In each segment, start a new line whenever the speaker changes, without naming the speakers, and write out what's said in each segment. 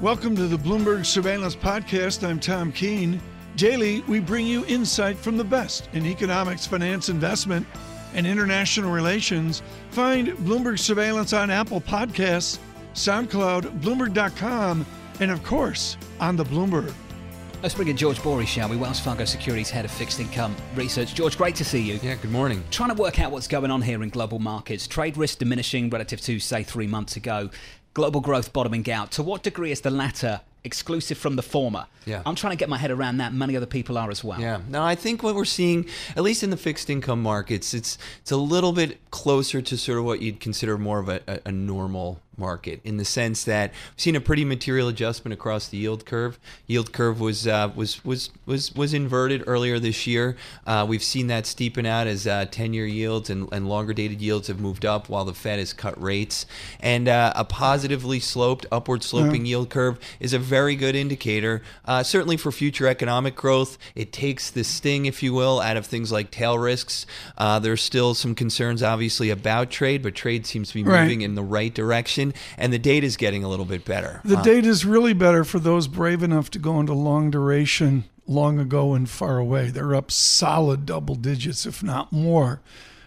Welcome to the Bloomberg Surveillance Podcast. I'm Tom Keene. Daily, we bring you insight from the best in economics, finance, investment, and international relations. Find Bloomberg Surveillance on Apple Podcasts, SoundCloud, Bloomberg.com, and of course, on the Bloomberg.
Let's bring in George Bory, shall we? Wells Fargo Securities Head of Fixed Income Research. George, great to see you.
Yeah, good morning.
Trying to work out what's going on here in global markets. Trade risk diminishing relative to, say, three months ago. Global growth bottoming out. To what degree is the latter exclusive from the former.
Yeah.
I'm trying to get my head around that. Many other people are as well.
Yeah. Now I think what we're seeing, at least in the fixed income markets, it's it's a little bit closer to sort of what you'd consider more of a, a, a normal market in the sense that we've seen a pretty material adjustment across the yield curve. Yield curve was uh, was was was was inverted earlier this year. Uh, we've seen that steepen out as uh, 10-year yields and, and longer dated yields have moved up while the Fed has cut rates. And uh, a positively sloped, upward sloping yield curve is a very good indicator, uh, certainly for future economic growth. It takes the sting, if you will, out of things like tail risks. Uh, there's still some concerns, obviously, about trade, but trade seems to be
Right.
moving in the right direction, and the data is getting a little bit better.
The
Uh,
data is really better for those brave enough to go into long duration long ago and far away. They're up solid double digits, if not more.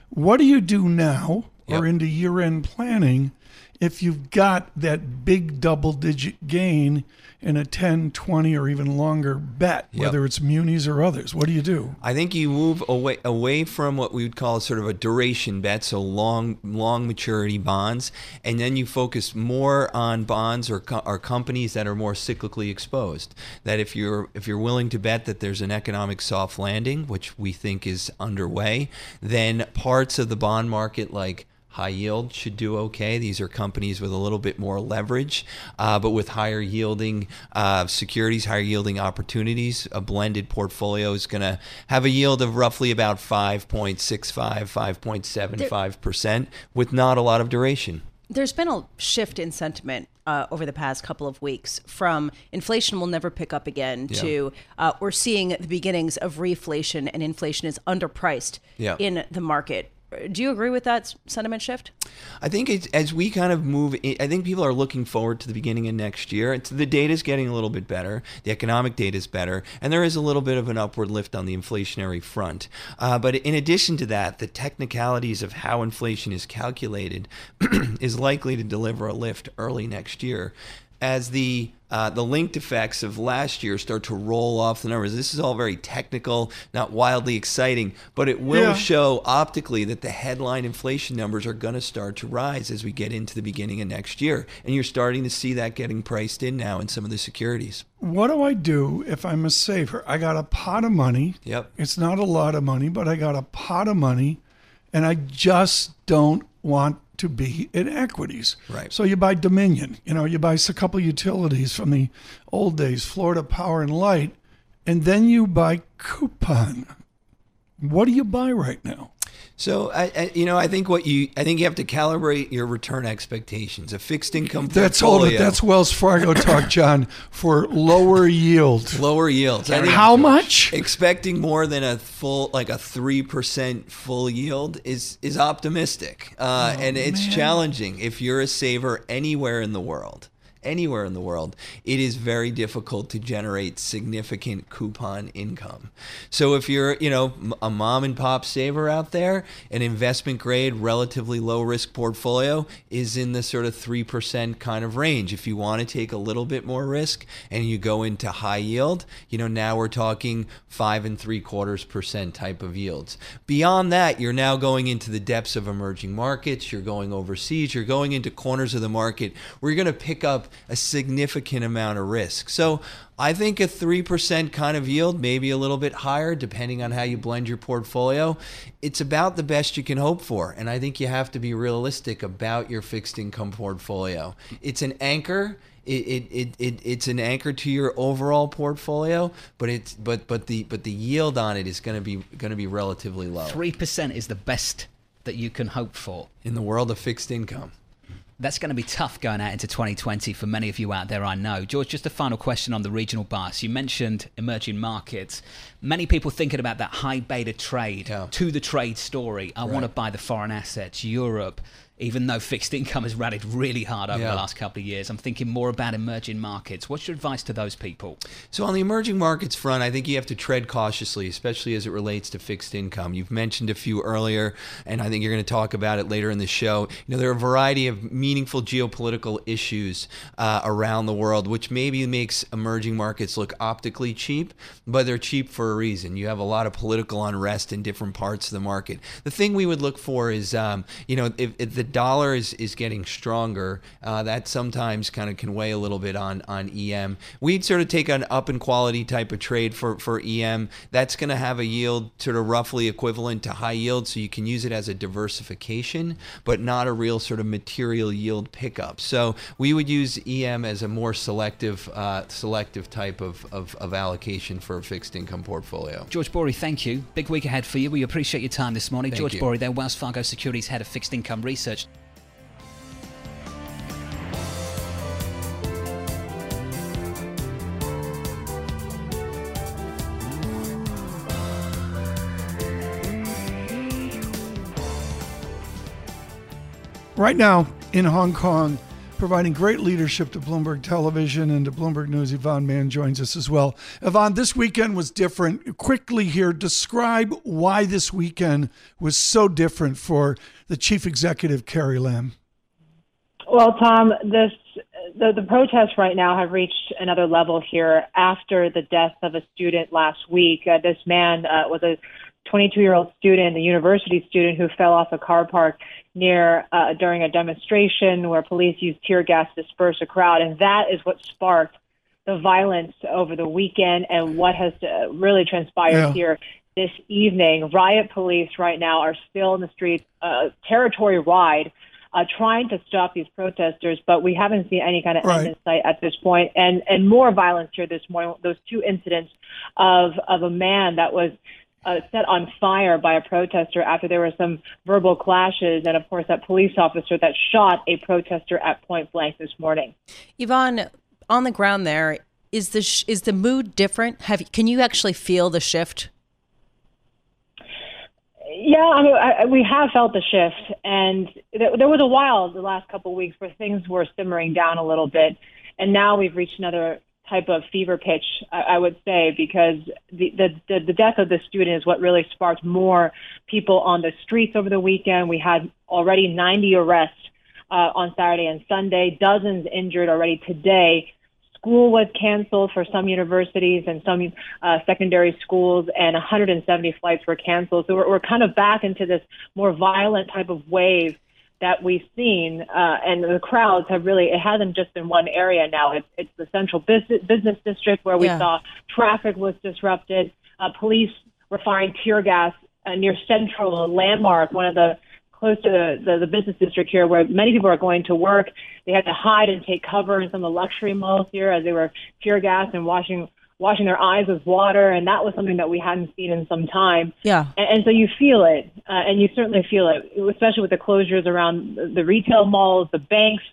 What do you do now or
Yep.
into year end planning if you've got that big double digit gain in a 10, 20, or even longer bet,
Yep.
whether it's munis or others? What do you do?
I think you move away away from what we would call sort of a duration bet, so long long maturity bonds, and then you focus more on bonds or, co- or companies that are more cyclically exposed. That if you're if you're willing to bet that there's an economic soft landing, which we think is underway, then parts of the bond market like High yield should do okay. These are companies with a little bit more leverage, uh, but with higher yielding uh, securities, higher yielding opportunities. A blended portfolio is going to have a yield of roughly about 5.65, 5.75%, with not a lot of duration.
There's been a shift in sentiment uh, over the past couple of weeks from inflation will never pick up again
Yeah.
to uh, we're seeing the beginnings of reflation and inflation is underpriced
Yeah.
in the market. Do you agree with that sentiment shift?
I think as we kind of move, I think people are looking forward to the beginning of next year. It's, the data is getting a little bit better. The economic data is better, and there is a little bit of an upward lift on the inflationary front. Uh, but in addition to that, the technicalities of how inflation is calculated is likely to deliver a lift early next year. As the uh, the linked effects of last year start to roll off the numbers. This is all very technical, not wildly exciting, but it will
Yeah.
show optically that the headline inflation numbers are going to start to rise as we get into the beginning of next year. And you're starting to see that getting priced in now in some of the securities.
What do I do if I'm a saver? I got a pot of money.
Yep.
It's not a lot of money, but I got a pot of money and I just don't want to be in equities.
Right.
So you buy Dominion, you know, you buy a couple utilities from the old days, Florida Power and Light, and then you buy coupon. What do you buy right now?
So I, I, you know, I think what you, I think you have to calibrate your return expectations. A fixed income
That's all. That's Wells Fargo talk, John, for lower yield.
lower yields.
How much?
expecting more than a full like a 3% full yield is is optimistic uh, and it's challenging if you're a saver anywhere in the world anywhere in the world it is very difficult to generate significant coupon income. So if you're you know a mom and pop saver out there an investment grade relatively low risk portfolio is in the sort of 3% kind of range. If you want to take a little bit more risk and you go into high yield you know now we're talking five and three quarters percent type of yields. Beyond that you're now going into the depths of emerging markets you're going overseas you're going into corners of the market where you're going to pick up a significant amount of risk so I think a 3% kind of yield, maybe a little bit higher, depending on how you blend your portfolio. It's about the best you can hope for. And I think you have to be realistic about your fixed income portfolio. It's an anchor. It, it, it, it, it's an anchor to your overall portfolio, but it's but but the but the yield on it is going to be going to be relatively low
Three percent is the best that you can hope for.
in the world of fixed income.
That's going to be tough going out into 2020 for many of you out there, I know. George, just a final question on the regional bias. You mentioned emerging markets. Many people thinking about that high beta trade
Yeah.
to the trade story. I want to buy the foreign assets, Europe, even though fixed income has rallied really hard over
Yeah.
the last couple of years. I'm thinking more about emerging markets. What's your advice to those people?
So on the emerging markets front, I think you have to tread cautiously, especially as it relates to fixed income. You've mentioned a few earlier, and I think you're going to talk about it later in the show. You know, there are a variety of meaningful geopolitical issues uh, around the world, which maybe makes emerging markets look optically cheap, but they're cheap for a reason. You have a lot of political unrest in different parts of the market. The thing we would look for is, um, you know, if, if the dollar is, is getting stronger, uh, that sometimes kind of can weigh a little bit on on EM. We'd sort of take an up in quality type of trade for for EM. That's going to have a yield sort of roughly equivalent to high yield, so you can use it as a diversification, but not a real sort of material yield pickup. So we would use EM as a more selective uh, selective type of, of, of allocation for a fixed income portfolio.
George Bory, thank you. Big week ahead for you. We appreciate your time this morning.
Thank
George
you.
Bory, there, Wells Fargo Securities Head of Fixed Income Research.
Right now in Hong Kong, providing great leadership to Bloomberg Television and to Bloomberg News, Yvonne Man joins us as well. Yvonne, this weekend was different. Quickly here, describe why this weekend was so different for the chief executive, Carrie Lam.
Well, Tom, this the, the protests right now have reached another level here after the death of a student last week. Uh, this man uh, was a 22 year old student, a university student who fell off a car park near uh, during a demonstration where police used tear gas to disperse a crowd, and that is what sparked the violence over the weekend and what has uh, really transpired
Yeah.
here this evening. Riot police right now are still in the streets, uh, territory wide, uh, trying to stop these protesters, but we haven't seen any kind of
Right.
end in sight at this point. And and more violence here this morning. Those two incidents of of a man that was. Uh, set on fire by a protester after there were some verbal clashes, and of course, that police officer that shot a protester at point blank this morning.
Yvonne, on the ground there, is the sh- is the mood different? Have can you actually feel the shift?
Yeah, I mean, I, I- we have felt the shift, and there, there was a while the last couple of weeks where things were simmering down a little bit, and now we've reached another type of fever pitch, I, I would say, because the, the the the death of the student is what really sparked more people on the streets over the weekend. We had already 90 arrests uh, on Saturday and Sunday, dozens injured already today school was canceled for some universities and some uh, secondary schools, and 170 flights were canceled. So we're, we're kind of back into this more violent type of wave that we've seen, uh, and the crowds have really. It hasn't just been one area now. It's it's the central business business district where we
Yeah.
saw traffic was disrupted. Uh, police were firing tear gas uh, near Central, landmark, one of the close to the, the, the business district here where many people are going to work. They had to hide and take cover in some of the luxury malls here as they were tear gas and washing washing their eyes with water, and that was something that we hadn't seen in some time.
Yeah.
And, and so you feel it, uh, and you certainly feel it, especially with the closures around the- retail malls, the banks,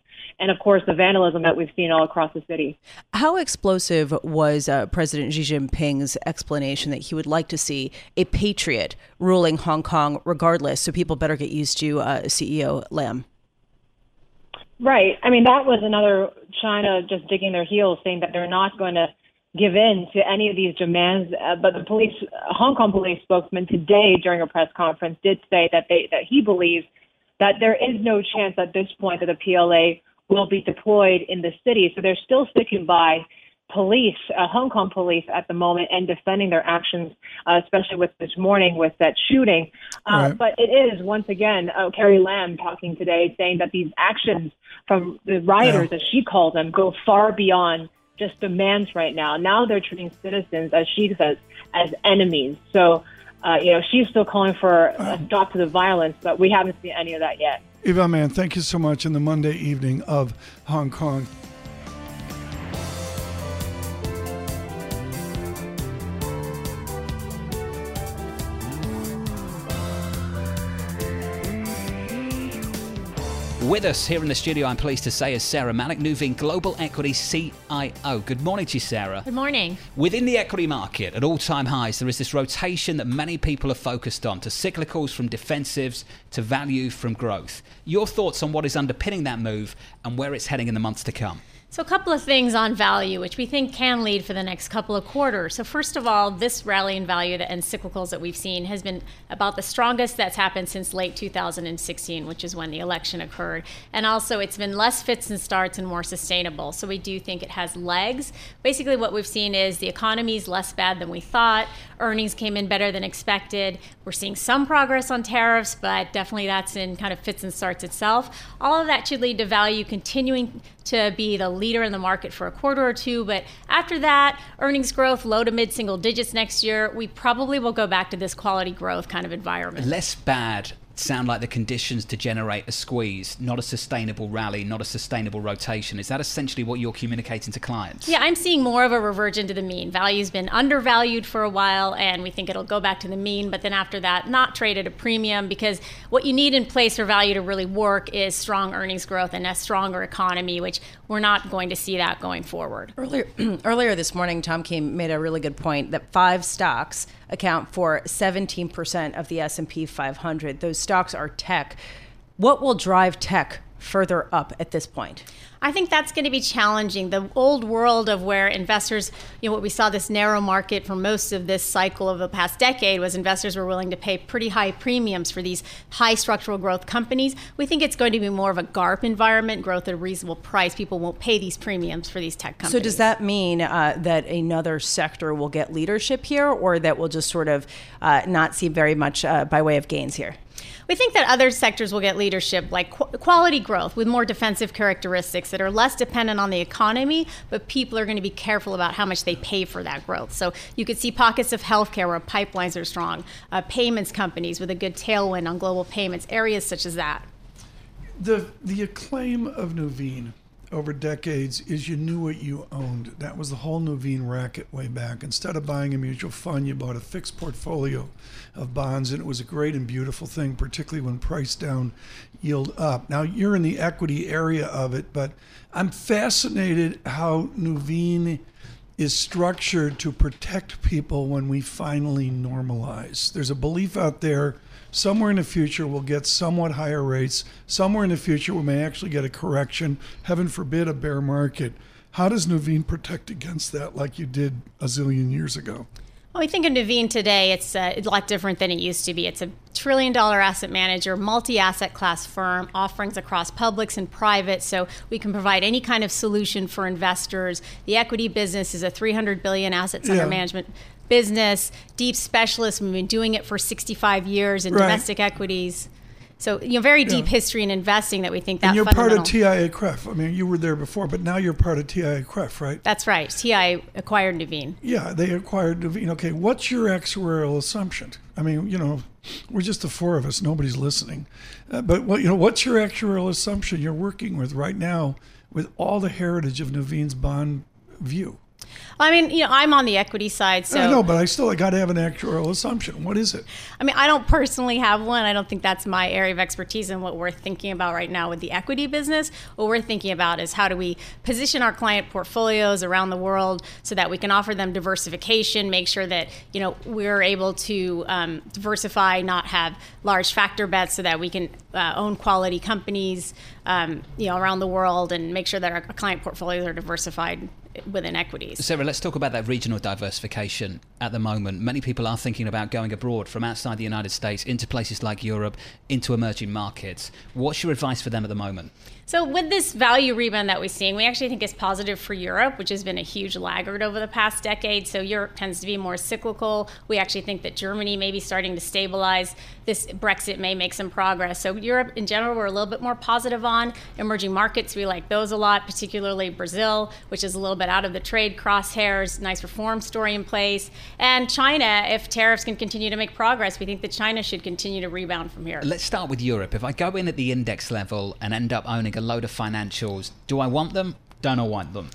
and of course the vandalism that we've seen all across the city.
How explosive was uh, President Xi Jinping's explanation that he would like to see a patriot ruling Hong Kong regardless? So people better get used to uh, CEO Lam.
Right. I mean, that was another China just digging their heels, saying that they're not going to give in to any of these demands. Uh, but the police, Hong Kong police spokesman today during a press conference did say that they that he believes that there is no chance at this point that the PLA will be deployed in the city. So they're still sticking by police, uh, Hong Kong police at the moment, and defending their actions, uh, especially with this morning with that shooting. Uh,
Right.
But it is once again uh, Carrie Lam talking today, saying that these actions from the rioters,
Yeah.
as she calls them, go far beyond just demands right now. Now they're treating citizens, as she says, as enemies. So. Uh, you know, she's still calling for a stop to the violence, but we haven't seen any of that yet.
Yvonne Man, thank you so much in the Monday evening of Hong Kong.
With us here in the studio, I'm pleased to say, is Saira Malik, Nuveen Global Equity CIO. Good morning to you, Saira.
Good morning.
Within the equity market, at all time highs, there is this rotation that many people are focused on to cyclicals from defensives to value from growth. Your thoughts on what is underpinning that move and where it's heading in the months to come?
So, a couple of things on value, which we think can lead for the next couple of quarters. So, first of all, this rally in value and cyclicals that we've seen has been about the strongest that's happened since late 2016, which is when the election occurred. And also, it's been less fits and starts and more sustainable. So, we do think it has legs. Basically, what we've seen is the economy is less bad than we thought, earnings came in better than expected. We're seeing some progress on tariffs, but definitely that's in kind of fits and starts itself. All of that should lead to value continuing to be the leader in the market for a quarter or two. But after that, earnings growth, low to mid single digits next year, we probably will go back to this quality growth kind of environment.
Less bad sound like the conditions to generate a squeeze, not a sustainable rally, not a sustainable rotation. Is that essentially what you're communicating to clients?
Yeah, I'm seeing more of a reversion to the mean. Value's been undervalued for a while, and we think it'll go back to the mean, but then after that, not trade at a premium because what you need in place for value to really work is strong earnings growth and a stronger economy, which we're not going to see that going forward.
Earlier, earlier this morning, Tom Keene made a really good point that five stocks account for 17% of the S&P 500. Those stocks are tech. What will drive tech further up at this point?
I think that's going to be challenging. The old world of where investors, you know, what we saw this narrow market for most of this cycle of the past decade was investors were willing to pay pretty high premiums for these high structural growth companies. We think it's going to be more of a GARP environment, growth at a reasonable price. People won't pay these premiums for these tech companies.
So does that mean uh, that another sector will get leadership here, or that we'll just sort of uh, not see very much uh, by way of gains here?
We think that other sectors will get leadership, like qu- quality growth with more defensive characteristics that are less dependent on the economy, but people are going to be careful about how much they pay for that growth. So you could see pockets of healthcare where pipelines are strong, uh, payments companies with a good tailwind on global payments, areas such as that.
The the acclaim of Nuveen over decades is you knew what you owned. That was the whole Nuveen racket way back. Instead of buying a mutual fund, you bought a fixed portfolio of bonds, and it was a great and beautiful thing, particularly when price down, yield up. Now you're in the equity area of it, but I'm fascinated how Nuveen is structured to protect people when we finally normalize. There's a belief out there somewhere in the future we'll get somewhat higher rates. Somewhere in the future we may actually get a correction. Heaven forbid a bear market. How does Nuveen protect against that like you did a zillion years ago?
Well, we think of Nuveen today, it's uh, a, a lot different than it used to be. It's a trillion dollar asset manager, multi asset class firm, offerings across publics and private. So we can provide any kind of solution for investors. The equity business is a 300 billion assets yeah. under management business, deep specialists. We've been doing it for 65 years in right. domestic equities. So you know, very deep yeah. history in investing that we think that.
And you're part of TIAA-CREF. I mean, you were there before, but now you're part of TIAA-CREF, right?
That's right. TI acquired Nuveen.
Yeah, they acquired Nuveen. Okay, what's your actuarial assumption? I mean, you know, we're just the four of us. Nobody's listening. Uh, but what you know, what's your actuarial assumption you're working with right now with all the heritage of Nuveen's bond view?
I mean, you know, I'm on the equity side, so
I know, but I still got to have an actuarial assumption. What is it?
I mean, I don't personally have one. I don't think that's my area of expertise and what we're thinking about right now with the equity business. What we're thinking about is how do we position our client portfolios around the world so that we can offer them diversification, make sure that you know we're able to um, diversify, not have large factor bets, so that we can uh, own quality companies, um, you know, around the world, and make sure that our client portfolios are diversified within equities.
Saira, let's talk about that regional diversification at the moment. Many people are thinking about going abroad from outside the United States into places like Europe, into emerging markets. What's your advice for them at the moment?
So, with this value rebound that we're seeing, we actually think it's positive for Europe, which has been a huge laggard over the past decade. So, Europe tends to be more cyclical. We actually think that Germany may be starting to stabilize. This Brexit may make some progress. So, Europe in general, we're a little bit more positive on. Emerging markets, we like those a lot, particularly Brazil, which is a little bit out of the trade crosshairs, nice reform story in place. And China, if tariffs can continue to make progress, we think that China should continue to rebound from here.
Let's start with Europe. If I go in at the index level and end up owning a load of financials. Do I want them? Don't I want them?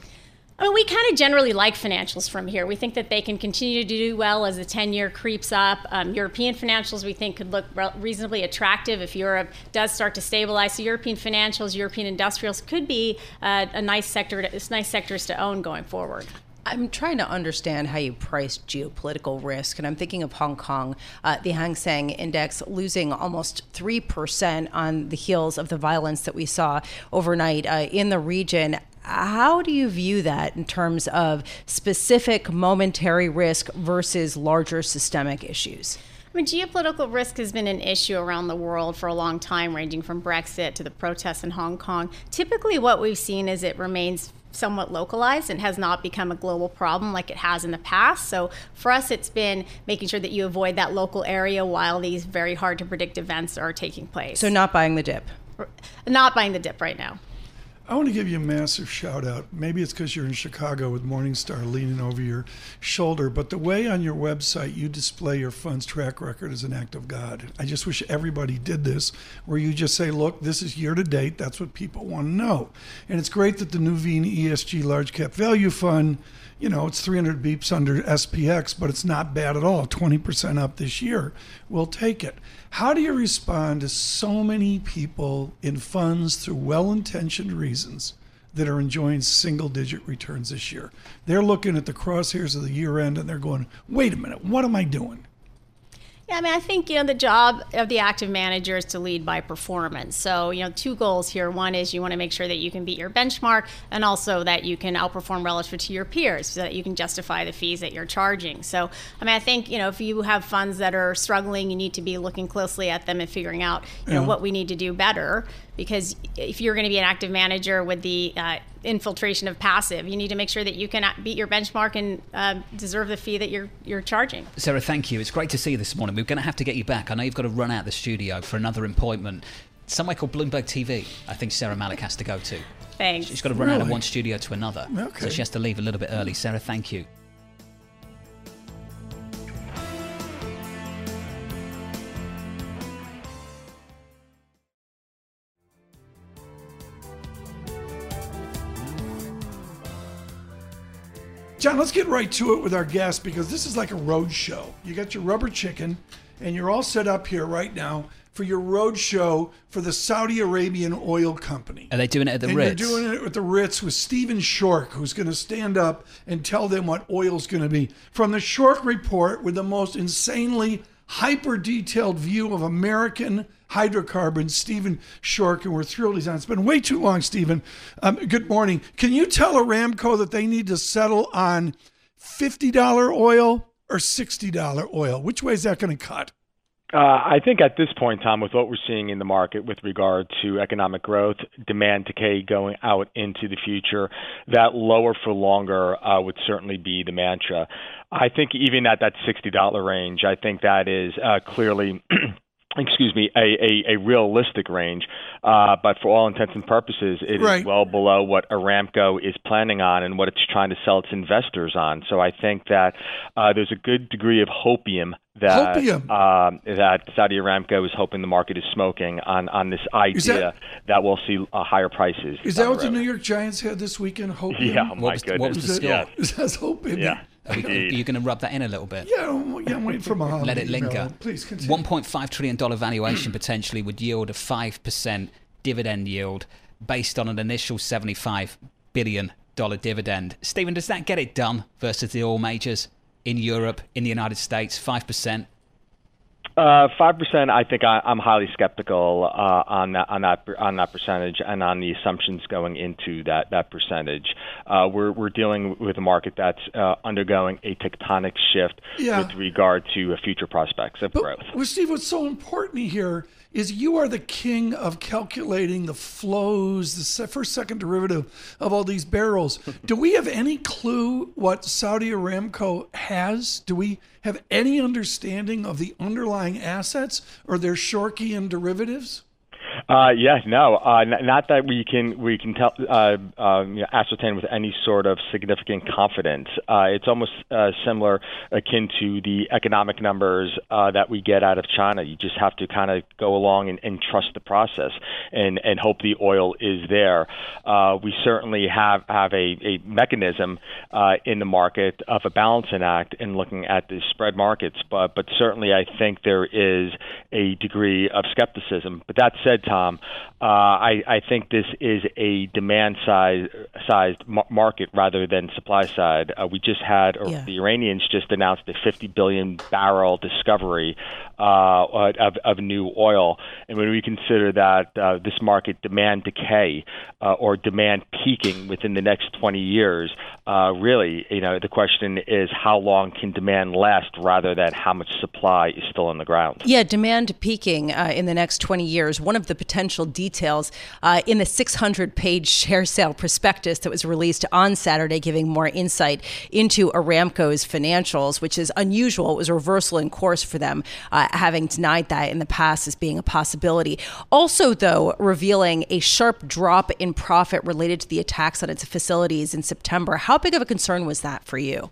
I mean, we kind of generally like financials from here. We think that they can continue to do well as the 10 year creeps up. Um, European financials we think could look re- reasonably attractive if Europe does start to stabilize. So, European financials, European industrials could be uh, a nice sector, to, nice sectors to own going forward.
I'm trying to understand how you price geopolitical risk, and I'm thinking of Hong Kong, uh, the Hang Seng Index losing almost 3% on the heels of the violence that we saw overnight uh, in the region. How do you view that in terms of specific momentary risk versus larger systemic issues?
I mean, geopolitical risk has been an issue around the world for a long time, ranging from Brexit to the protests in Hong Kong. Typically, what we've seen is it remains somewhat localized and has not become a global problem like it has in the past. So for us, it's been making sure that you avoid that local area while these very hard to predict events are taking place.
So not buying the dip.
Not buying the dip right now.
I want to give you a massive shout out. Maybe it's because you're in Chicago with Morningstar leaning over your shoulder, but the way on your website you display your fund's track record is an act of God. I just wish everybody did this, where you just say, look, this is year to date. That's what people want to know. And it's great that the Nuveen ESG Large Cap Value Fund you know, it's 300 beeps under SPX, but it's not bad at all. 20% up this year. We'll take it. How do you respond to so many people in funds through well intentioned reasons that are enjoying single digit returns this year? They're looking at the crosshairs of the year end and they're going, wait a minute, what am I doing?
Yeah, I mean, I think you know the job of the active manager is to lead by performance. So you know, two goals here. One is you want to make sure that you can beat your benchmark, and also that you can outperform relative to your peers, so that you can justify the fees that you're charging. So I mean, I think you know if you have funds that are struggling, you need to be looking closely at them and figuring out you know what we need to do better. Because if you're going to be an active manager with the uh, infiltration of passive. You need to make sure that you can beat your benchmark and uh, deserve the fee that you're you're charging.
Saira, thank you. It's great to see you this morning. We're going to have to get you back. I know you've got to run out of the studio for another appointment. Somewhere called Bloomberg TV. I think Saira Malik has to go to.
Thanks.
She's got to run really? out of one studio to another,
okay.
so she has to leave a little bit early. Saira, thank you.
John, let's get right to it with our guest because this is like a road show. You got your rubber chicken, and you're all set up here right now for your road show for the Saudi Arabian Oil Company.
Are they doing it at the
and
Ritz?
You're doing it at the Ritz with Stephen Schork, who's going to stand up and tell them what oil's going to be. From the Schork Report, with the most insanely hyper detailed view of American hydrocarbons, Stephen Schork, and we're thrilled he's on. It's been way too long, Stephen. Um, good morning. Can you tell Aramco that they need to settle on $50 oil or $60 oil? Which way is that going to cut?
Uh, I think at this point, Tom, with what we're seeing in the market with regard to economic growth, demand decay going out into the future, that lower for longer uh, would certainly be the mantra. I think even at that $60 range, I think that is uh, clearly excuse me, a, a, a realistic range. Uh, but for all intents and purposes, it right. is well below what Aramco is planning on and what it's trying to sell its investors on. So I think that uh, there's a good degree of hopium that um, that Saudi Aramco is hoping the market is smoking on, on this idea that, that, we'll see uh, higher prices.
Is that what the New York Giants had this weekend? Hopium?
Yeah, oh my
what
goodness.
What was the score?
Yeah.
That's hopium.
Yeah.
Are, you, are you going to rub that in a little bit?
Yeah, yeah I'm waiting for my heart.
Let it linger.
Email. Please continue.
$1.5 trillion valuation potentially would yield a 5% dividend yield based on an initial $75 billion dividend. Stephen, does that get it done versus the oil majors in Europe, in the United States? 5%?
Uh, five percent. I think I, am highly skeptical uh, on that on that on that percentage and on the assumptions going into that that percentage. Uh, we're we're dealing with a market that's uh, undergoing a tectonic shift yeah. with regard to future prospects of
but,
growth.
Well, Steve, what's so important here is you are the king of calculating the flows, the first second derivative of all these barrels. Do we have any clue what Saudi Aramco has? Do we have any understanding of the underlying assets or their Schorkian derivatives?
Uh, yes, no, uh, n- not that we can we can tell uh, um, you know, ascertain with any sort of significant confidence. Uh, it's almost uh, similar, akin to the economic numbers uh, that we get out of China. You just have to kind of go along and, and trust the process and and hope the oil is there. We certainly have have a, a mechanism in the market of a balancing act in looking at the spread markets, but but certainly I think there is a degree of skepticism. But that said, Tom, uh, I, I think this is a demand size, sized market rather than supply side. Uh, we just had, or yeah. the Iranians just announced a 50 billion barrel discovery uh, of, of new oil. And when we consider that uh, this market demand decay uh, or demand peaking within the next 20 years, uh, really, you know, the question is how long can demand last rather than how much supply is still on the ground?
Yeah, demand peaking uh, in the next 20 years. One of the potential details uh, in the 600 page share sale prospectus that was released on Saturday, giving more insight into Aramco's financials, which is unusual. It was a reversal in course for them, uh, having denied that in the past as being a possibility. Also, though, revealing a sharp drop in profit related to the attacks on its facilities in September. How big of a concern was that for you?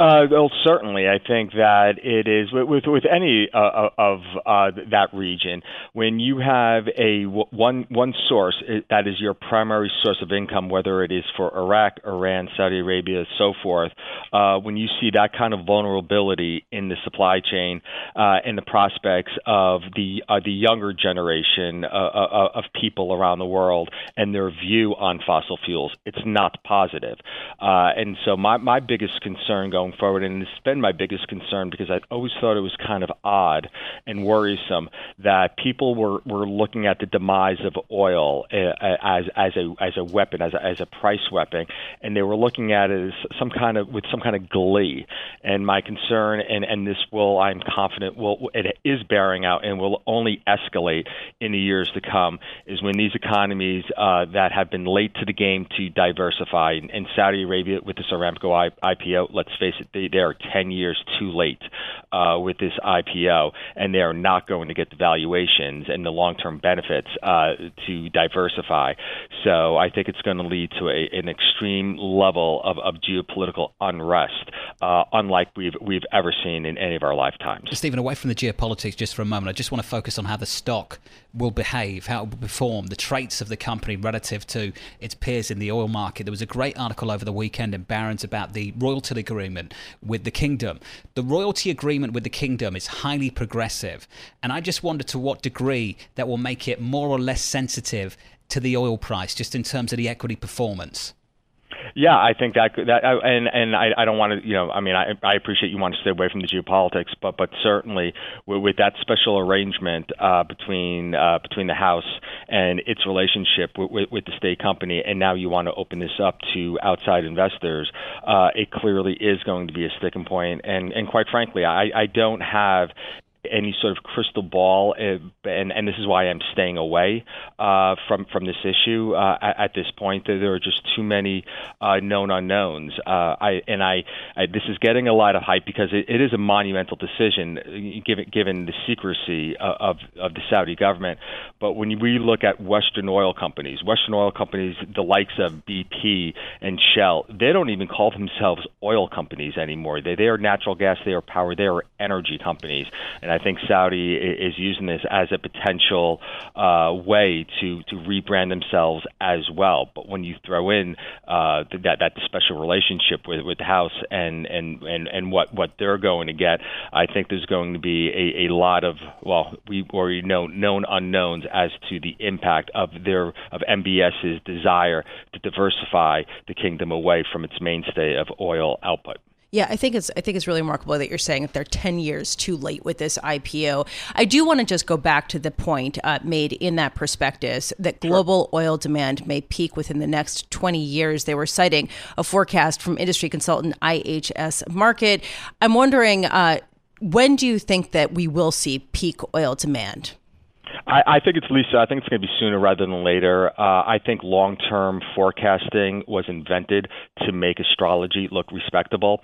Uh, well, certainly, I think that it is with with, any uh, uh of uh, that region. When you have a one one source that is your primary source of income, whether it is for Iraq, Iran, Saudi Arabia, so forth, uh, when you see that kind of vulnerability in the supply chain uh, and the prospects of the the younger generation of people around the world and their view on fossil fuels, it's not positive. and so, my my biggest concern going going forward. And it's been my biggest concern because I always thought it was kind of odd and worrisome that people were, were looking at the demise of oil uh, as as a as a weapon, as a, as a price weapon, and they were looking at it as some kind of with some kind of glee. And my concern, and and this will, I'm confident, will it is bearing out and will only escalate in the years to come, is when these economies uh, that have been late to the game to diversify, and Saudi Arabia with this Aramco IPO, let's face they, they are 10 years too late uh, with this IPO, and they are not going to get the valuations and the long term benefits uh, to diversify. So I think it's going to lead to a, an extreme level of, of geopolitical unrest, uh, unlike we've, we've ever seen in any of our lifetimes.
Stephen, away from the geopolitics just for a moment, I just want to focus on how the stock will behave, how it will perform, the traits of the company relative to its peers in the oil market. There was a great article over the weekend in Barron's about the royalty agreement with the kingdom. The royalty agreement with the kingdom is highly progressive, and I just wonder to what degree that will make it more or less sensitive to the oil price, just in terms of the equity performance.
Yeah, I think that that and and I, I don't want to you know I mean I I appreciate you want to stay away from the geopolitics, but but certainly with, with that special arrangement uh, between uh, between the House and its relationship with, with, with the state company, and now you want to open this up to outside investors, uh, it clearly is going to be a sticking point, and and quite frankly, I I don't have any sort of crystal ball, uh, and and this is why I'm staying away uh, from from this issue uh, at, this point. There are just too many uh, known unknowns. Uh, I and I, I, this is getting a lot of hype because it, it is a monumental decision uh, given given the secrecy of of the Saudi government. But when we look at Western oil companies, Western oil companies, the likes of BP and Shell, they don't even call themselves oil companies anymore. They they are natural gas, they are power, they are energy companies. And and I think Saudi is using this as a potential uh, way to to rebrand themselves as well. But when you throw in uh, that that special relationship with with the House and and and and what what they're going to get, I think there's going to be a, a lot of well, we already know known unknowns as to the impact of their of MBS's desire to diversify the kingdom away from its mainstay of oil output.
Yeah, I think it's I think it's really remarkable that you're saying that they're 10 years too late with this IPO. I do want to just go back to the point uh, made in that prospectus that global sure. oil demand may peak within the next 20 years. They were citing a forecast from industry consultant IHS Markit. I'm wondering, uh, when do you think that we will see peak oil demand?
I, I think it's Lisa. I think it's going to be sooner rather than later. Uh, I think long-term forecasting was invented to make astrology look respectable.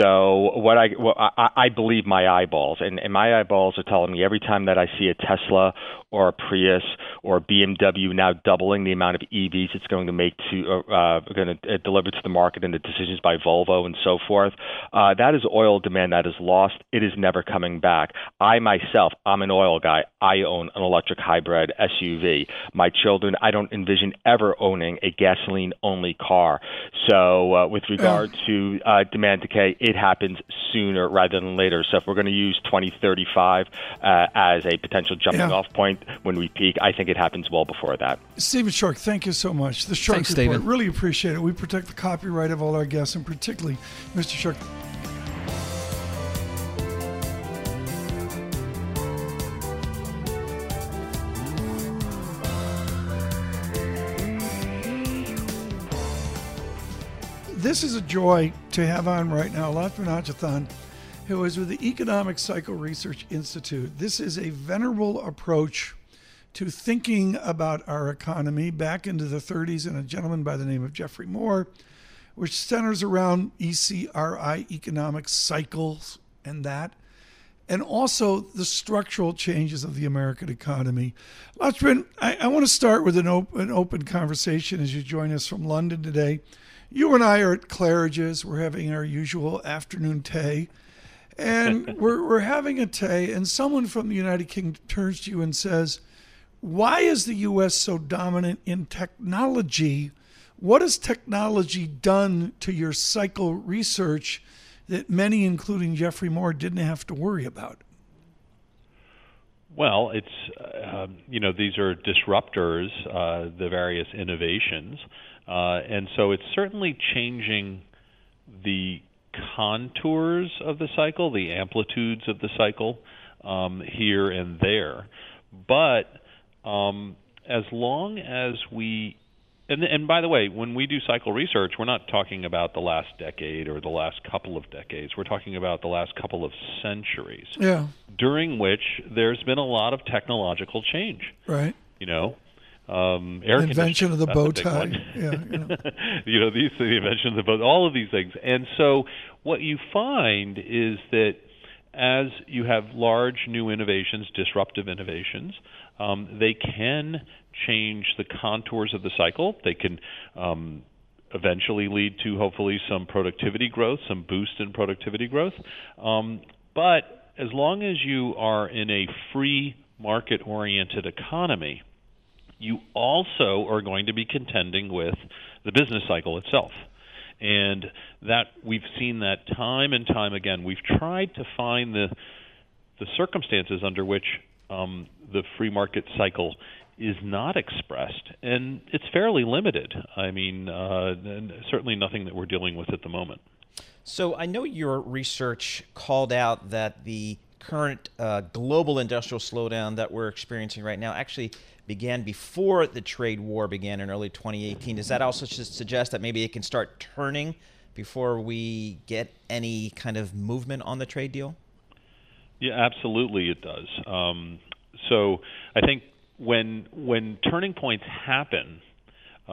So what I I, I believe my eyeballs, and, and my eyeballs are telling me every time that I see a Tesla or a Prius or a BMW now doubling the amount of EVs it's going to make to uh, uh going to uh, deliver to the market, and the decisions by Volvo and so forth. Uh, that is oil demand that is lost. It is never coming back. I myself, I'm an oil guy. I own an electric electric hybrid SUV. My children, I don't envision ever owning a gasoline only car. So, uh, with regard to uh, demand decay, it happens sooner rather than later. So, if we're going to use 2035 uh, as a potential jumping yeah. off point when we peak, I think it happens well before that.
Stephen Schork, thank you so much. The Schork
Thanks,
Report,
Stephen.
really appreciate it. We protect the copyright of all our guests, and particularly Mr. Schork. This is a joy to have on right now Lakshman Achuthan, who is with the Economic Cycle Research Institute. This is a venerable approach to thinking about our economy back into the 30s, and a gentleman by the name of Geoffrey Moore, which centers around ECRI, economic cycles, and that, and also the structural changes of the American economy. Lakshman, I, I want to start with an, an open conversation as you join us from London today. You and I are at Claridge's. We're having our usual afternoon tea. And we're, we're having a tea, and someone from the United Kingdom turns to you and says, Why is the U.S. so dominant in technology? What has technology done to your cycle research that many, including Geoffrey Moore, didn't have to worry about?
Well, it's uh, you know these are disruptors, uh, the various innovations, uh, and so it's certainly changing the contours of the cycle, the amplitudes of the cycle um, here and there. But um, as long as we and, and by the way, when we do cycle research, we're not talking about the last decade or the last couple of decades. We're talking about the last couple of centuries.
Yeah.
During which there's been a lot of technological change.
Right.
You know, um, air
invention of the bow tie. yeah, you know.
you know these the invention of the bow, all of these things, and so what you find is that as you have large new innovations, disruptive innovations, um, they can change the contours of the cycle. They can um, eventually lead to hopefully some productivity growth, some boost in productivity growth. Um, but as long as you are in a free market oriented economy, you also are going to be contending with the business cycle itself. And that we've seen that time and time again. We've tried to find the the circumstances under which um, the free market cycle is not expressed, and it's fairly limited. I mean, uh, certainly nothing that we're dealing with at the moment.
So I know your research called out that the current uh, global industrial slowdown that we're experiencing right now actually began before the trade war began in early 2018. Does that also suggest that maybe it can start turning before we get any kind of movement on the trade deal?
Yeah, absolutely, it does. Um, so I think when when turning points happen,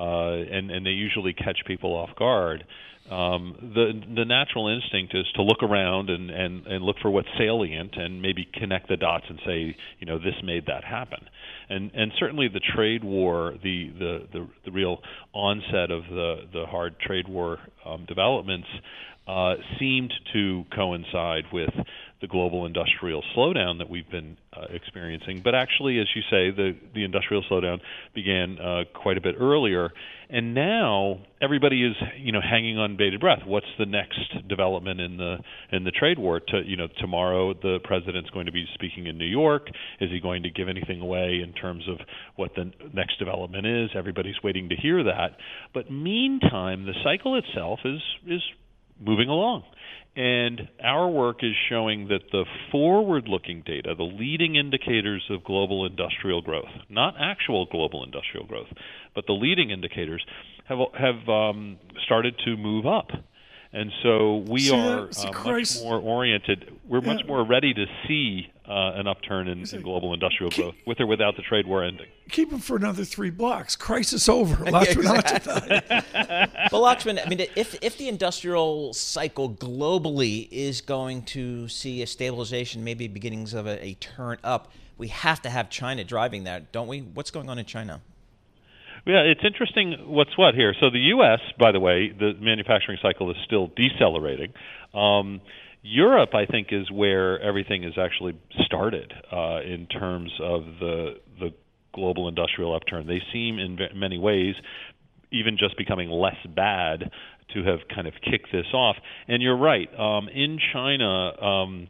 and and they usually catch people off guard, um, the the natural instinct is to look around and, and, and look for what's salient and maybe connect the dots and say, you know, this made that happen. And and certainly the trade war, the the, the, the real onset of the, the hard trade war um, developments uh, seemed to coincide with the global industrial slowdown that we've been uh, experiencing. But actually, as you say, the, the industrial slowdown began uh, quite a bit earlier, and now everybody is you know hanging on bated breath. What's the next development in the in the trade war? To, you know, tomorrow the president's going to be speaking in New York. Is he going to give anything away in terms of what the next development is? Everybody's waiting to hear that. But meantime, the cycle itself is is moving along. And our work is showing that the forward looking data, the leading indicators of global industrial growth, not actual global industrial growth, but the leading indicators, have, have um, started to move up. And so we
see
are uh, much more oriented. We're yeah. much more ready to see uh, an upturn in, in, global industrial growth, with or without the trade war ending.
Keep them for another three blocks. Crisis over. exactly.
but Lakshman, I mean, if if the industrial cycle globally is going to see a stabilization, maybe beginnings of a, a turn up, we have to have China driving that, don't we? What's going on in China?
Yeah, it's interesting what's what here. So the U.S., by the way, the manufacturing cycle is still decelerating. Um, Europe, I think, is where everything has actually started uh, in terms of the the global industrial upturn. They seem, in many ways, even just becoming less bad to have kind of kicked this off. And you're right. Um, in China. Um,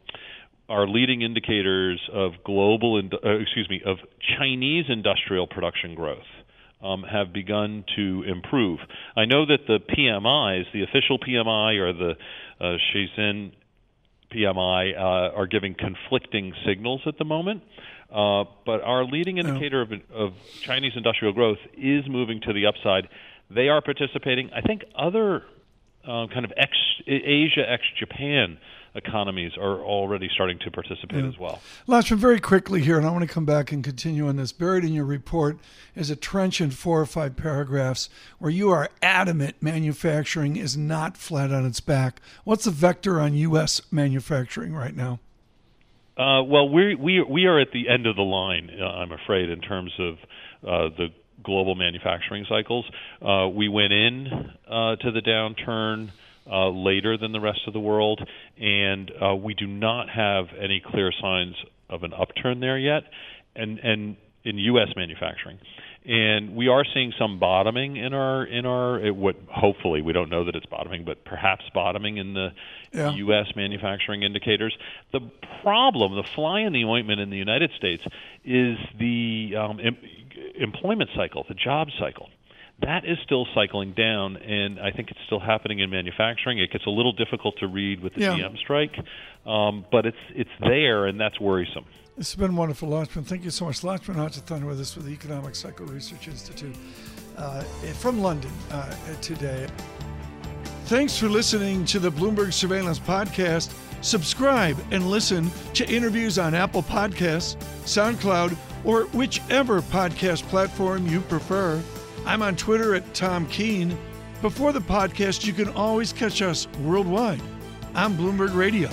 our leading indicators of global, uh, excuse me, of Chinese industrial production growth um, have begun to improve. I know that the PMIs, the official PMI or the uh, Shenzhen PMI, uh, are giving conflicting signals at the moment. Uh, but our leading indicator of, of Chinese industrial growth is moving to the upside. They are participating. I think other uh, kind of ex Asia ex Japan economies are already starting to participate yeah. as well.
Last one, very quickly here, and I want to come back and continue on this. Buried in your report is a trench in four or five paragraphs where you are adamant manufacturing is not flat on its back. What's the vector on U.S. manufacturing right now?
Uh, well, we we we are at the end of the line, uh, I'm afraid, in terms of uh, the global manufacturing cycles. Uh, we went in uh, to the downturn uh, later than the rest of the world, and uh, we do not have any clear signs of an upturn there yet, and and in U.S. manufacturing. And we are seeing some bottoming in our in our it, what hopefully we don't know that it's bottoming, but perhaps bottoming in the yeah. U.S. manufacturing indicators. The problem, the fly in the ointment in the United States, is the um, em- employment cycle, the job cycle that is still cycling down, and I think it's still happening in manufacturing. It gets a little difficult to read with the yeah. GM strike, um, but it's it's there, and that's worrisome.
This has been wonderful, Lakshman. Thank you so much. Lakshman Achuthan with us with the Economic Cycle Research Institute uh, from London uh, today. Thanks for listening to the Bloomberg Surveillance Podcast. Subscribe and listen to interviews on Apple Podcasts, SoundCloud, or whichever podcast platform you prefer. I'm on Twitter at Tom Keene. Before the podcast, you can always catch us worldwide on Bloomberg Radio.